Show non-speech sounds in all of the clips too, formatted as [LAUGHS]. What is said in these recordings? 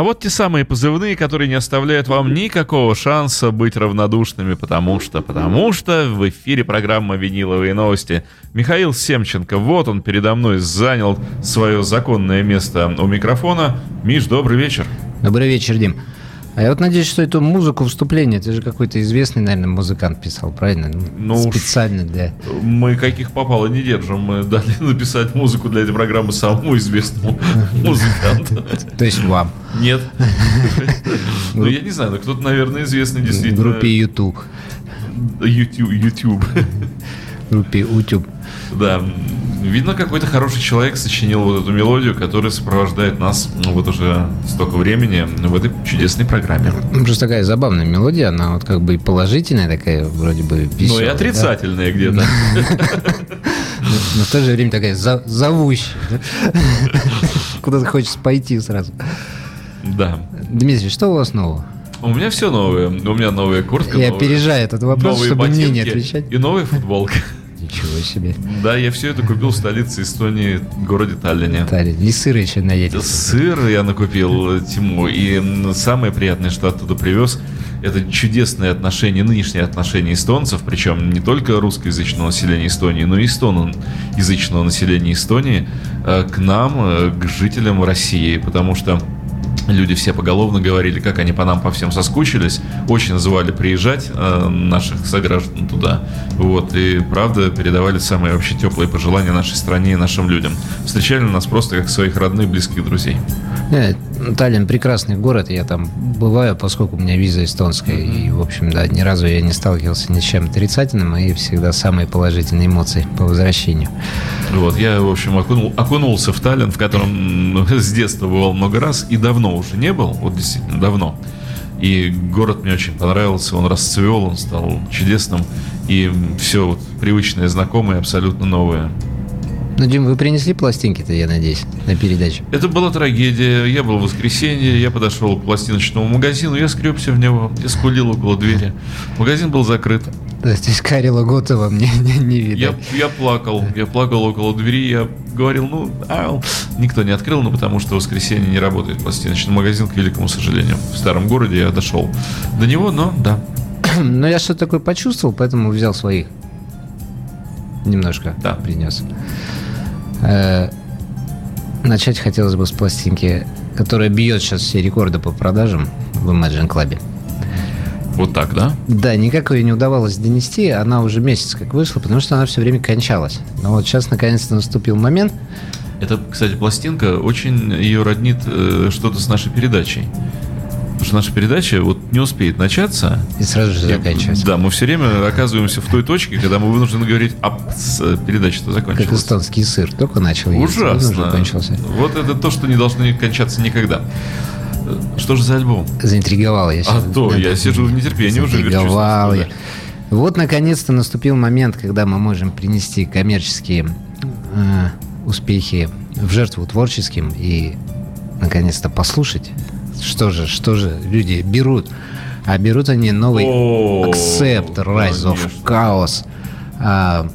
А вот те самые позывные, которые не оставляют вам никакого шанса быть равнодушными, потому что, потому что в эфире программа «Виниловые новости». Михаил Семченко, вот он передо мной занял свое законное место у микрофона. Миш, добрый вечер. Добрый вечер, Дим. А я вот надеюсь, что эту музыку вступления, это же какой-то известный, наверное, музыкант писал, правильно? Ну, Специально для... Мы каких попало не держим. Мы дали написать музыку для этой программы самому известному [LAUGHS] музыканту. То есть вам? Нет. [LAUGHS] Ну, я не знаю, но кто-то, наверное, известный действительно. В группе YouTube. YouTube. YouTube. В группе YouTube. Да, видно, какой-то хороший человек сочинил вот эту мелодию, которая сопровождает нас ну, вот уже столько времени в этой чудесной программе. Ну, просто такая забавная мелодия, она вот как бы и положительная такая, вроде бы веселая. Ну и отрицательная да? где-то. [LAUGHS] Но в то же время такая зовущая. [LAUGHS] Куда-то хочется пойти сразу. Да. Дмитрий, что у вас нового? У меня все новое. У меня новая куртка. Я опережаю этот вопрос, чтобы мне не отвечать. И новая футболка. Ничего себе. Да, я все это купил в столице Эстонии, городе Таллине. Таллин. И сыр еще наедете. Сыр я накупил, Тиму. И самое приятное, что оттуда привез, это чудесные отношения, нынешние отношения эстонцев, причем не только русскоязычного населения Эстонии, но и эстоноязычного населения Эстонии э, к нам, э, к жителям России. Потому что Люди все поголовно говорили, как они по нам по всем соскучились. Очень звали приезжать э, наших сограждан туда. Вот, и правда передавали самые вообще теплые пожелания нашей стране и нашим людям. Встречали нас просто как своих родных, близких друзей. Таллин прекрасный город, я там бываю, поскольку у меня виза эстонская, mm-hmm. и, в общем, да, ни разу я не сталкивался ни с чем отрицательным, и всегда самые положительные эмоции по возвращению. Вот, я, в общем, окунул, окунулся в Таллин, в котором [LAUGHS] с детства бывал много раз, и давно уже не был, вот действительно давно. И город мне очень понравился, он расцвел, он стал чудесным, и все вот привычное, знакомое, абсолютно новое. Ну, Дим, вы принесли пластинки-то, я надеюсь, на передачу? Это была трагедия. Я был в воскресенье, я подошел к пластиночному магазину, я скребся в него, я скулил около двери. Магазин был закрыт. То есть Карила Готова мне [LAUGHS] не, не видно. Я, я плакал, я плакал около двери, я говорил, ну, ау. никто не открыл, ну, потому что в воскресенье не работает пластиночный магазин, к великому сожалению. В старом городе я дошел до него, но да. [CLEARS THROAT] Но я что-то такое почувствовал, поэтому взял своих. Немножко да. принес. Э, начать хотелось бы с пластинки, которая бьет сейчас все рекорды по продажам в Imagine Club. Вот так, да? Да, никак ее не удавалось донести. Она уже месяц как вышла, потому что она все время кончалась. Но вот сейчас наконец-то наступил момент. Это, кстати, пластинка очень ее роднит э, что-то с нашей передачей. Потому что наша передача вот не успеет начаться. И сразу же заканчивается. Да, мы все время оказываемся в той точке, когда мы вынуждены говорить, а передача-то закончилась. Как эстонский сыр, только начал Ужасно. Кончился. Вот это то, что не должно кончаться никогда. Что же за альбом? Заинтриговал я сейчас. А то, я сижу в нетерпении уже. Заинтриговал я. Вот, наконец-то, наступил момент, когда мы можем принести коммерческие э, успехи в жертву творческим и, наконец-то, послушать что же, что же люди берут? А берут они новый Accept Rise of Chaos. А,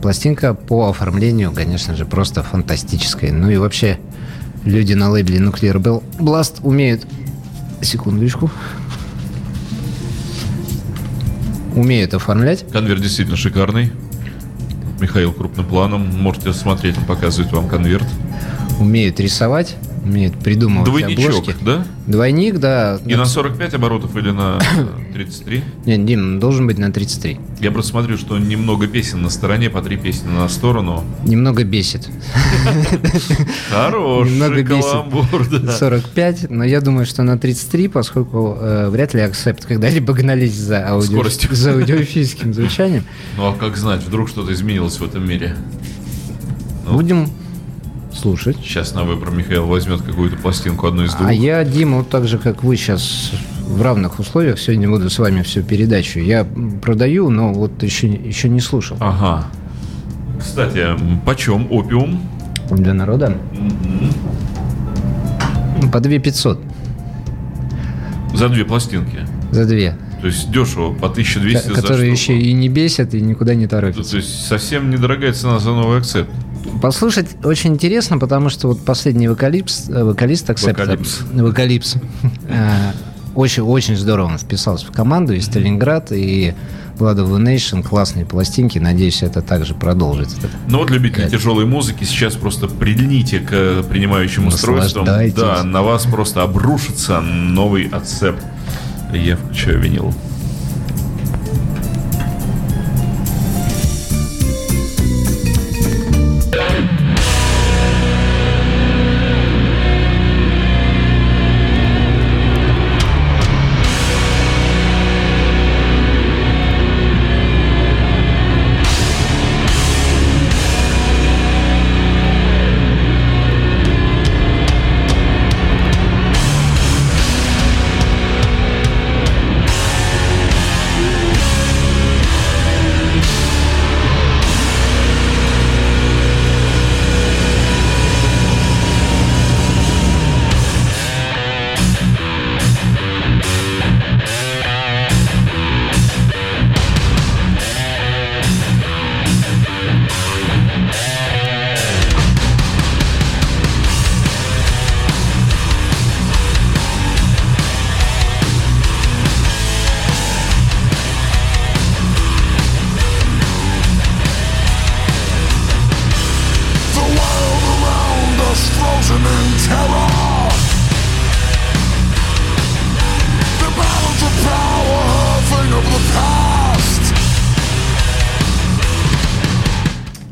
пластинка по оформлению, конечно же, просто фантастическая. Ну и вообще, люди на лейбле Nuclear Bell Blast умеют... Секундочку. Умеют оформлять. Конверт действительно шикарный. Михаил крупным планом. Можете смотреть, он показывает вам конверт. Умеют рисовать умеет придумывать Двойничок, обложки. да? Двойник, да. И на 45 оборотов или на [COUGHS] 33? Нет, Дим, должен быть на 33. Я просто смотрю, что немного песен на стороне, по три песни на сторону. Немного бесит. [LAUGHS] Хороший немного да. 45, но я думаю, что на 33, поскольку э, вряд ли акцепт когда-либо гнались за аудиофильским звучанием. Ну а как знать, вдруг что-то изменилось в этом мире? Ну. Будем слушать. Сейчас на выбор Михаил возьмет какую-то пластинку, одну из двух. А я, Дима, вот так же, как вы сейчас в равных условиях, сегодня буду с вами всю передачу. Я продаю, но вот еще, еще не слушал. Ага. Кстати, почем опиум? Для народа? Mm-hmm. По 2 500. За две пластинки? За две. То есть дешево, по 1200 К- Которые еще и не бесят, и никуда не торопятся. То, то есть совсем недорогая цена за новый акцепт. Послушать очень интересно, потому что вот последний вокалист, э, вокалист Аксепта, Вокалипс. Вокалипс, [LAUGHS] э, очень, очень здорово он вписался в команду из Сталинград и the Nation, классные пластинки, надеюсь, это также продолжится. Ну вот, любители Кайф. тяжелой музыки, сейчас просто прильните к э, принимающим устройствам. Да, на вас просто обрушится новый отцеп. Я включаю винил.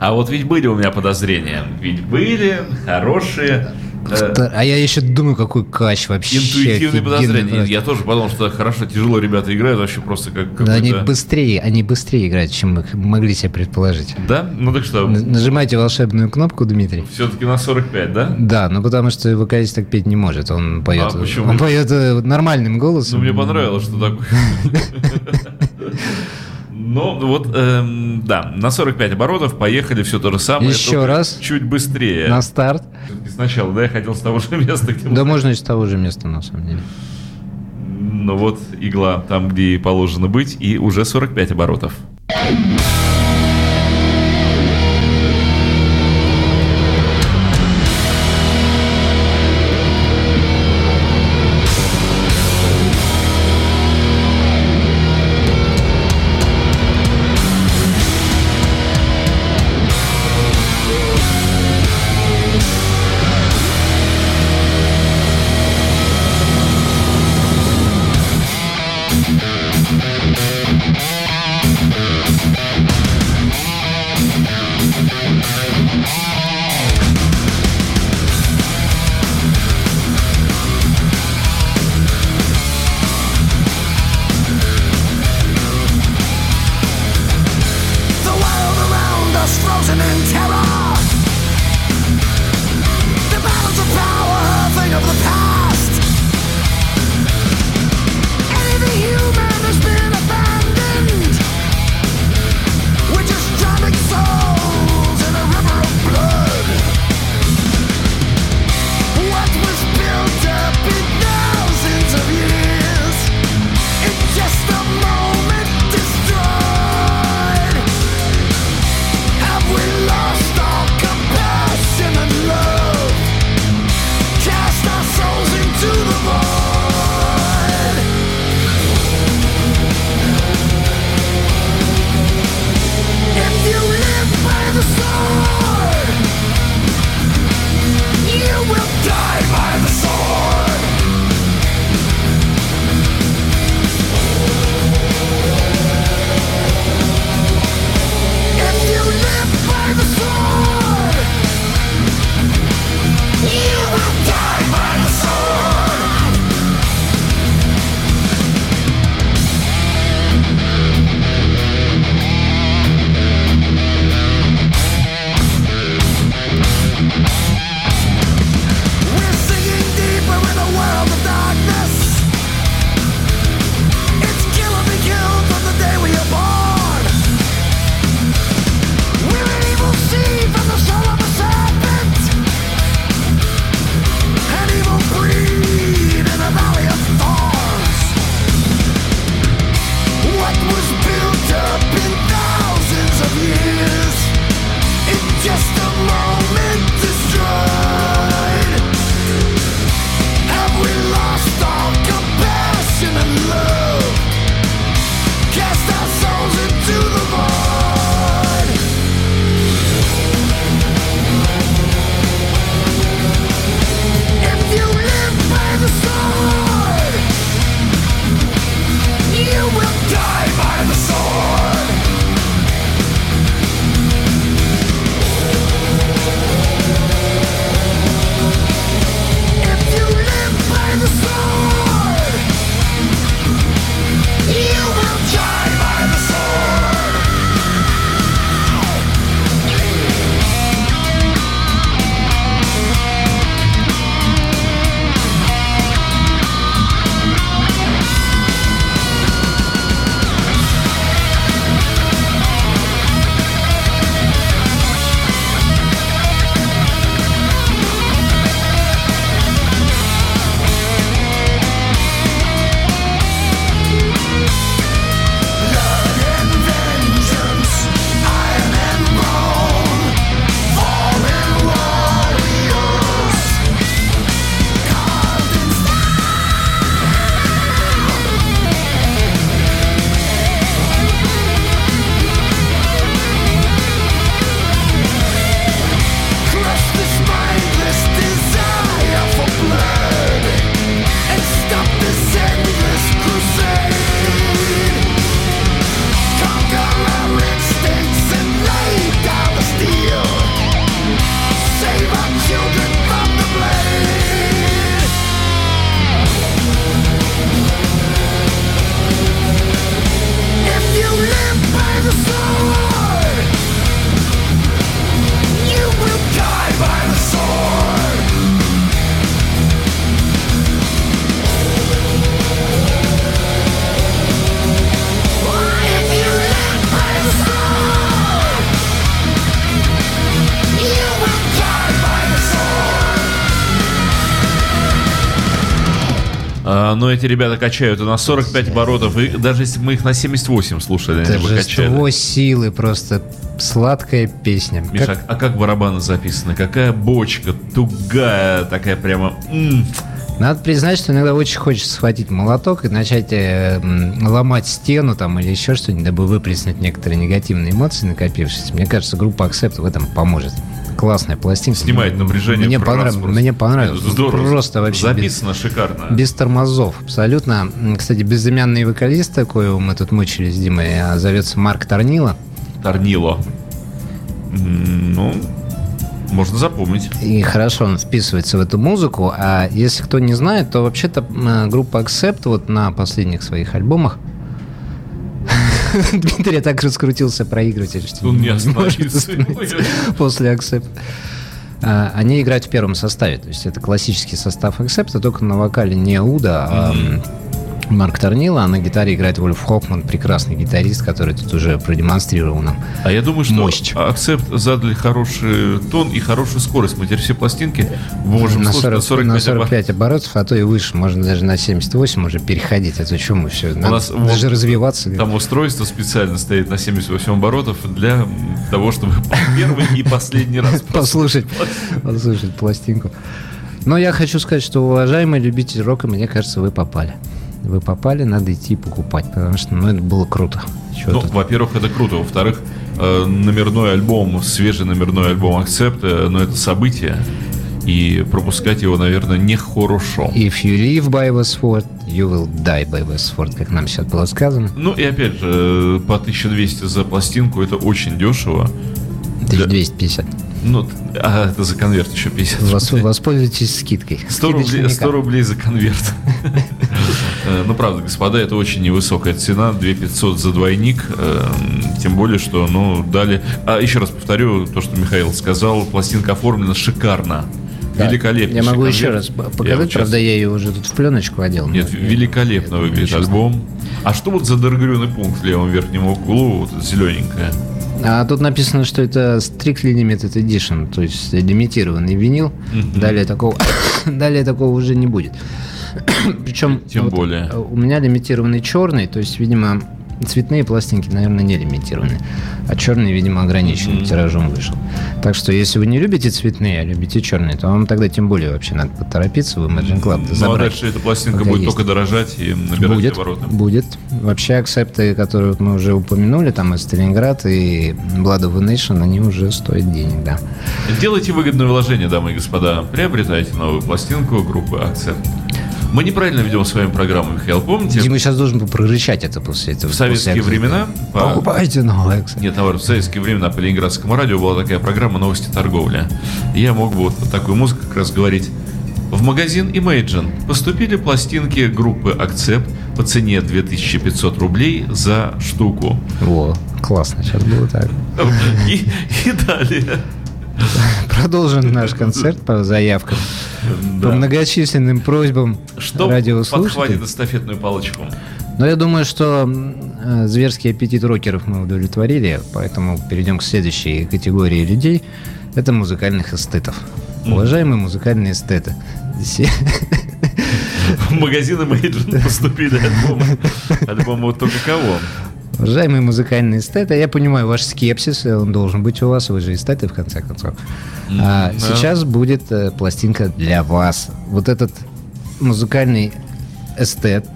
А вот ведь были у меня подозрения. Ведь были хорошие э, А я еще думаю, какой кач вообще. интуитивные подозрения. просто. Я тоже подумал, что хорошо, тяжело ребята играют, вообще просто как Да, они быстрее, они быстрее играют, чем мы могли себе предположить. Да? Ну так что, Нажимайте волшебную кнопку, Дмитрий. все-таки на 45, да? Да, ну потому что вокалист так петь не может. Он поет, А почему? он поет э, нормальным голосом. Ну, мне понравилось, что такое. [LAUGHS] Ну, вот, эм, да, на 45 оборотов поехали, все то же самое. Еще раз. Чуть быстрее. На старт. Всё-таки Сначала, да, я хотел с того же места, где Да можно и с того же места, на самом деле. Ну вот игла там, где и положено быть, и уже 45 оборотов. Но эти ребята качают и на 45 оборотов, и даже если мы их на 78 слушали, они бы качали. Силы, просто сладкая песня. Миша, Как- а как барабаны записаны? Какая бочка, тугая, такая прямо... м. Надо признать, что иногда очень хочется схватить молоток и начать э, ломать стену там или еще что-нибудь, дабы выплеснуть некоторые негативные эмоции, накопившиеся. Мне кажется, группа Accept в этом поможет. Классная пластинка. Снимает напряжение. Мне, понрав- мне понравилось. Здорово. Просто вообще без, Записано шикарно. без тормозов. Абсолютно. Кстати, безымянный вокалист, такой мы тут мучились с Димой, а, зовется Марк Торнило. Торнило. Ну, можно запомнить. И хорошо он вписывается в эту музыку. А если кто не знает, то вообще-то группа Accept вот на последних своих альбомах [LAUGHS] Дмитрий так раскрутился проигрыватель, что Он не остановится. [LAUGHS] после Accept. А, Они играют в первом составе, то есть это классический состав Accept, только на вокале не Уда, а Марк Торнило, а на гитаре играет Вольф Хокман, прекрасный гитарист, который тут уже продемонстрировал нам. А я думаю, что Мощь. Accept задали хороший тон и хорошую скорость. Мы теперь все пластинки можем на, слушать 40 на на 45 оборотов. 45 оборотов, а то и выше, можно даже на 78 уже переходить. Это что мы все, надо нас вот даже развиваться. Там устройство специально стоит на 78 оборотов для того, чтобы первый и последний раз [LAUGHS] послушать, послушать пластинку. Но я хочу сказать, что, уважаемый любитель рока, мне кажется, вы попали. Вы попали, надо идти покупать, потому что ну, это было круто. Чё Ну, тут? во-первых, это круто. Во-вторых, э, номерной альбом, свежий номерной альбом Accept, э, ну, это событие. И пропускать его, наверное, нехорошо. If you live by the sword, you will die by the sword, как нам сейчас было сказано. Ну и опять же, э, по 1200 за пластинку это очень дешево. 1250. Ну, а это за конверт еще 50 Вос- воспользуйтесь скидкой. 100 Скидочный рублей, никак. 100 рублей за конверт. [LAUGHS] Ну, правда, господа, это очень невысокая цена. 2500 за двойник. э, Тем более, что, ну, дали... А еще раз повторю то, что Михаил сказал. Пластинка оформлена шикарно. Да. Великолепно. Я могу еще раз показать, правда, я ее уже тут в пленочку одел. Нет, но- великолепно выглядит Честно. альбом. А что вот за даргрюный пункт в левом верхнем углу, вот зелененькое? А тут написано, что это Strictly Limited Edition, то есть лимитированный винил. Далее такого, [COUGHS] далее такого уже не будет. [COUGHS] Причем Тем вот, более. э, у меня лимитированный черный, то есть, видимо, цветные пластинки, наверное, не лимитированы, а черный, видимо, ограниченным тиражом вышел. Так что, если вы не любите цветные, а любите черные, то вам тогда тем более вообще надо поторопиться в Imagine Club Ну, а дальше эта пластинка будет есть. только дорожать и набирать Будет, обороты. будет. Вообще акцепты, которые мы уже упомянули, там и Сталинград, и Blood of a Nation, они уже стоят денег, да. Делайте выгодное вложение, дамы и господа. Приобретайте новую пластинку группы Акцепт. Мы неправильно ведем с вами программу, Михаил, помните? Дима сейчас должен был прорычать это после этого. В советские после времена по- Покупайте новый акцепт. Нет, наоборот, в советские времена по Ленинградскому радио была такая программа «Новости торговли». Я мог бы вот под такую музыку как раз говорить. В магазин Imagine поступили пластинки группы Акцепт по цене 2500 рублей за штуку. Во, классно, сейчас было так. И, и далее. [LAUGHS] Продолжим наш концерт по заявкам. По многочисленным просьбам Что подхватит эстафетную палочку? Но я думаю, что э, зверский аппетит рокеров мы удовлетворили, поэтому перейдем к следующей категории людей. Это музыкальных эстетов. Уважаемые музыкальные эстеты. [LAUGHS] В магазин Imagine поступили альбомы. [LAUGHS] Альбомы вот только кого? Уважаемые музыкальные эстеты, я понимаю ваш скепсис, он должен быть у вас, вы же эстеты в конце концов. А да. сейчас будет э, пластинка для вас. Вот этот музыкальный эстет,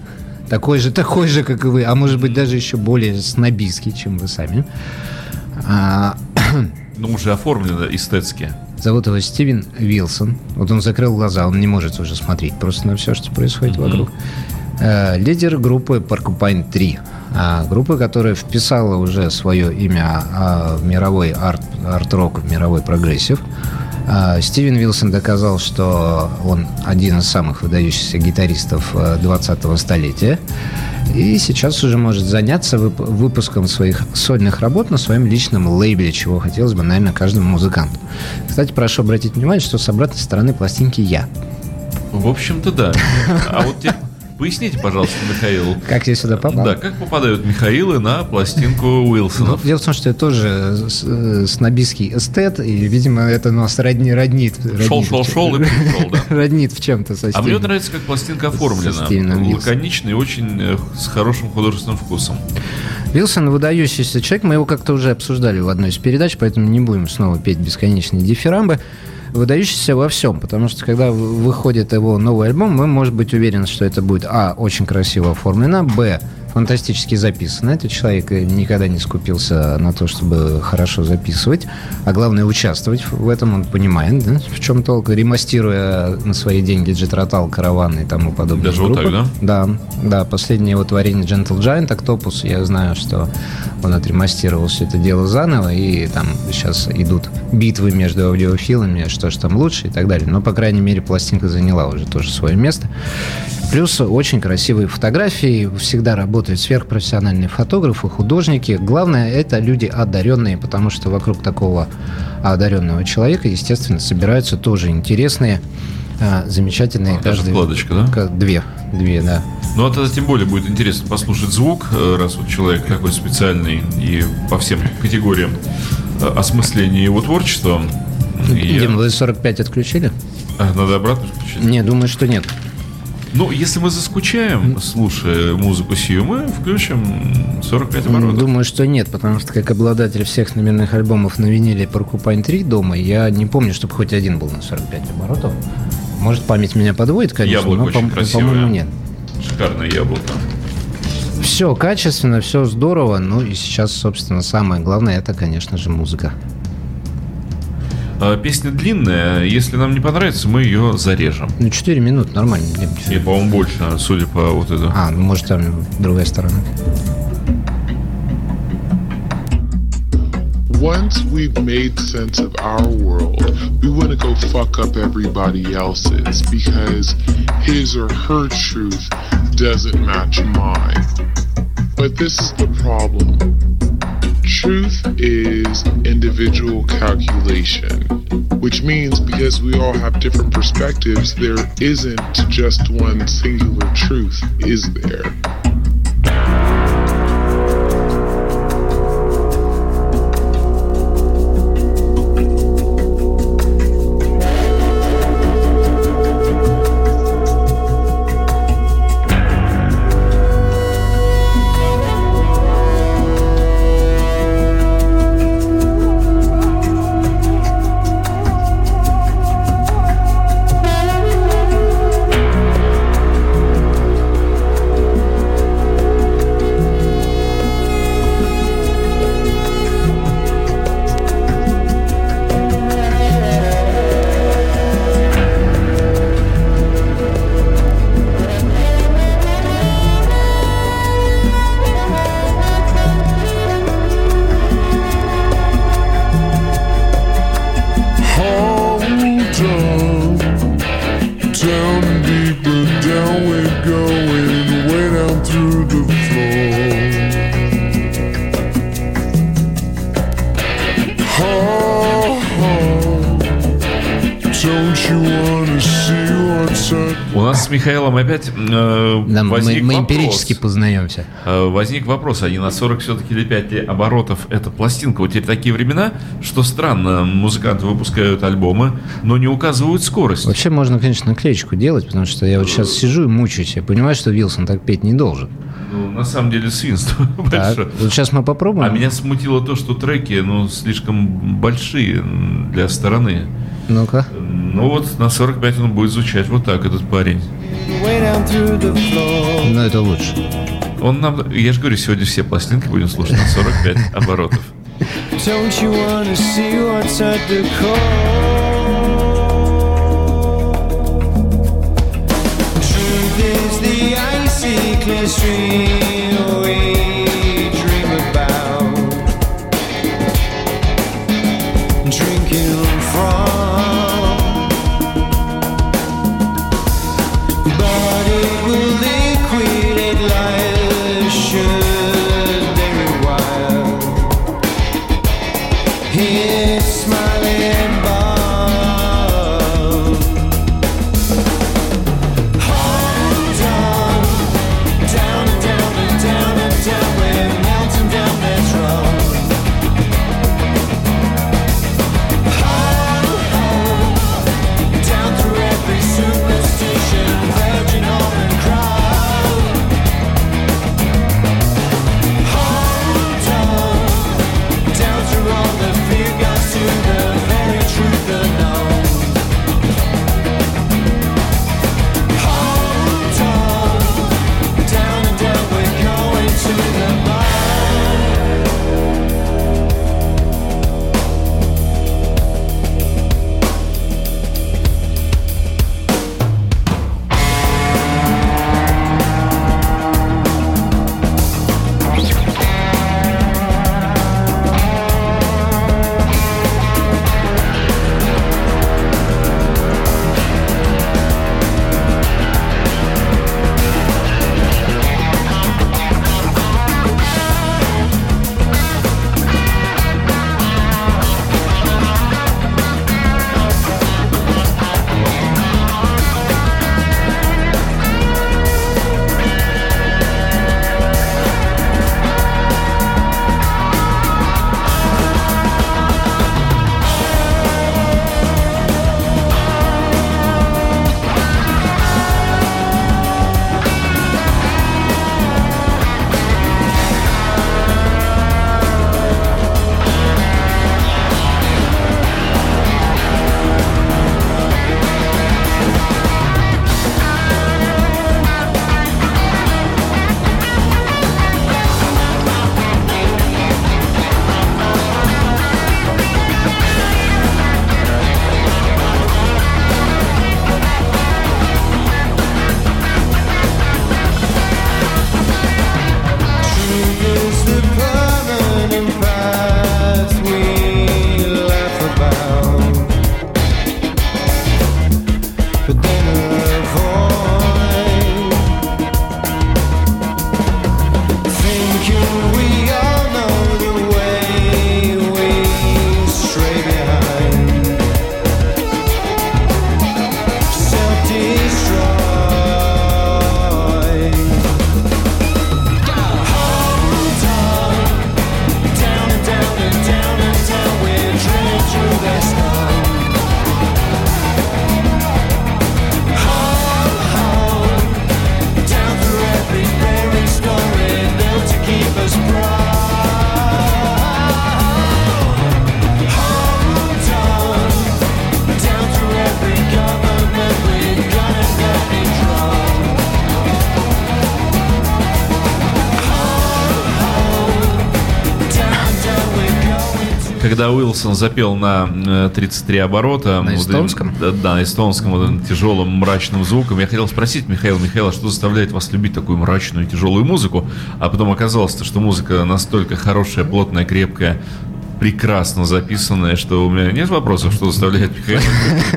такой же, [LAUGHS] такой же, как и вы, а может быть даже еще более снобистский, чем вы сами. А, [CLEARS THROAT] Ну, уже оформлено эстетски. Зовут его Стивен Вилсон. Вот он закрыл глаза, он не может уже смотреть просто на все, что происходит вокруг. Э, Лидер группы Porcupine 3. а, Группы, которая вписала уже свое имя а, в мировой арт, арт-рок, в мировой прогрессив. А, Стивен Вилсон доказал, что он один из самых выдающихся гитаристов э, 20-го столетия. И сейчас уже может заняться вып- выпуском своих сольных работ на своем личном лейбле, чего хотелось бы, наверное, каждому музыканту. Кстати, прошу обратить внимание, что с обратной стороны пластинки я. В общем-то, да. [LAUGHS] А вот те Поясните, пожалуйста, Михаил. Как я сюда попал? Да, как попадают Михаилы на пластинку Ну, Уилсонов? дело в том, что я тоже с- э, снобистский эстет, и, видимо, это нас родни, роднит. Шел, шел, шел и пришел, да. [LAUGHS] Роднит в чем-то со А мне нравится, как пластинка оформлена. И очень э, с хорошим художественным вкусом. Вилсон выдающийся человек, мы его как-то уже обсуждали в одной из передач, поэтому не будем снова петь бесконечные дифирамбы. Выдающийся во всем, потому что когда выходит его новый альбом, мы можем быть уверены, что это будет а. очень красиво оформлено, б. Фантастически записано. Этот человек никогда не скупился на то, чтобы хорошо записывать, а главное участвовать в этом. Он понимает, да, в чем толк, ремастируя на свои деньги Джетротал, Караван и тому подобное. Даже вот так, да? Да, да, последнее его творение Gentle Giant Octopus, я знаю, что он отремастировал все это дело заново, и там сейчас идут битвы между аудиофилами, что же там лучше и так далее. Но, по крайней мере, пластинка заняла уже тоже свое место. Плюс очень красивые фотографии, всегда работают сверхпрофессиональные фотографы, художники. Главное, это люди одаренные, потому что вокруг такого одаренного человека, естественно, собираются тоже интересные, а, замечательные А, даже каждый... вкладочка, да? Две, две, да. Ну, а тогда тем более будет интересно послушать звук, э, раз вот человек такой специальный и по всем категориям э, осмысления его творчества. И Дим, вы 45 отключили? А, Надо обратно включить. Не, думаю, что нет. Ну, если мы заскучаем, слушая музыку сию, мы включим 45 М, оборотов. Думаю, что нет, потому что как обладатель всех номерных альбомов на виниле Поркупайн 3 дома, я не помню, чтобы хоть один был на 45 оборотов. Может, память меня подводит, конечно, Яблоко но, очень по- красивое. по-моему, нет. Шикарное яблоко. Все качественно, все здорово, ну и сейчас, собственно, самое главное, это, конечно же, музыка. А, Песня длинная, если нам не понравится, мы ее зарежем. Ну, 4 минуты, нормально. И, по-моему, больше, судя по вот этому. А, ну, может, там другая сторона. Once we've made sense of our world, we want to go fuck up everybody else's because his or her truth doesn't match mine. But this is the problem. Truth is individual calculation, which means because we all have different perspectives, there isn't just one singular truth, is there? У нас с Михаилом опять э, Да, мы, возник мы вопрос. эмпирически познаемся. Э, Возник вопрос, а не на 40 все-таки или 5 ли оборотов эта пластинка? Вот теперь такие времена, что странно, музыканты выпускают альбомы, но не указывают скорость. Вообще можно, конечно, наклеечку делать, потому что я вот сейчас сижу и мучаюсь. Я понимаю, что Вилсон так петь не должен. Ну, на самом деле свинство [LAUGHS] Так, большое. вот сейчас мы попробуем. А меня смутило то, что треки, ну, слишком большие для стороны. Ну-ка. Ну вот, на 45 он будет звучать вот так, этот парень. Ну, это лучше. Он нам, я же говорю, сегодня все пластинки будем слушать на 45 [LAUGHS] оборотов. Don't you wanna see what's at the core? Truth is the icy clear stream когда Уилсон запел на э, 33 оборота... На вот, эстонском? э, Да, на эстонском, вот, тяжелым мрачным звуком, я хотел спросить Михаила Михаила, что заставляет вас любить такую мрачную тяжелую музыку, а потом оказалось, что музыка настолько хорошая, плотная, крепкая, прекрасно записанная, что у меня нет вопросов, что заставляет Михаила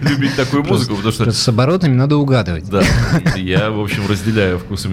любить такую музыку, потому что с оборотами надо угадывать. да, я, в общем, разделяю вкусы Михаила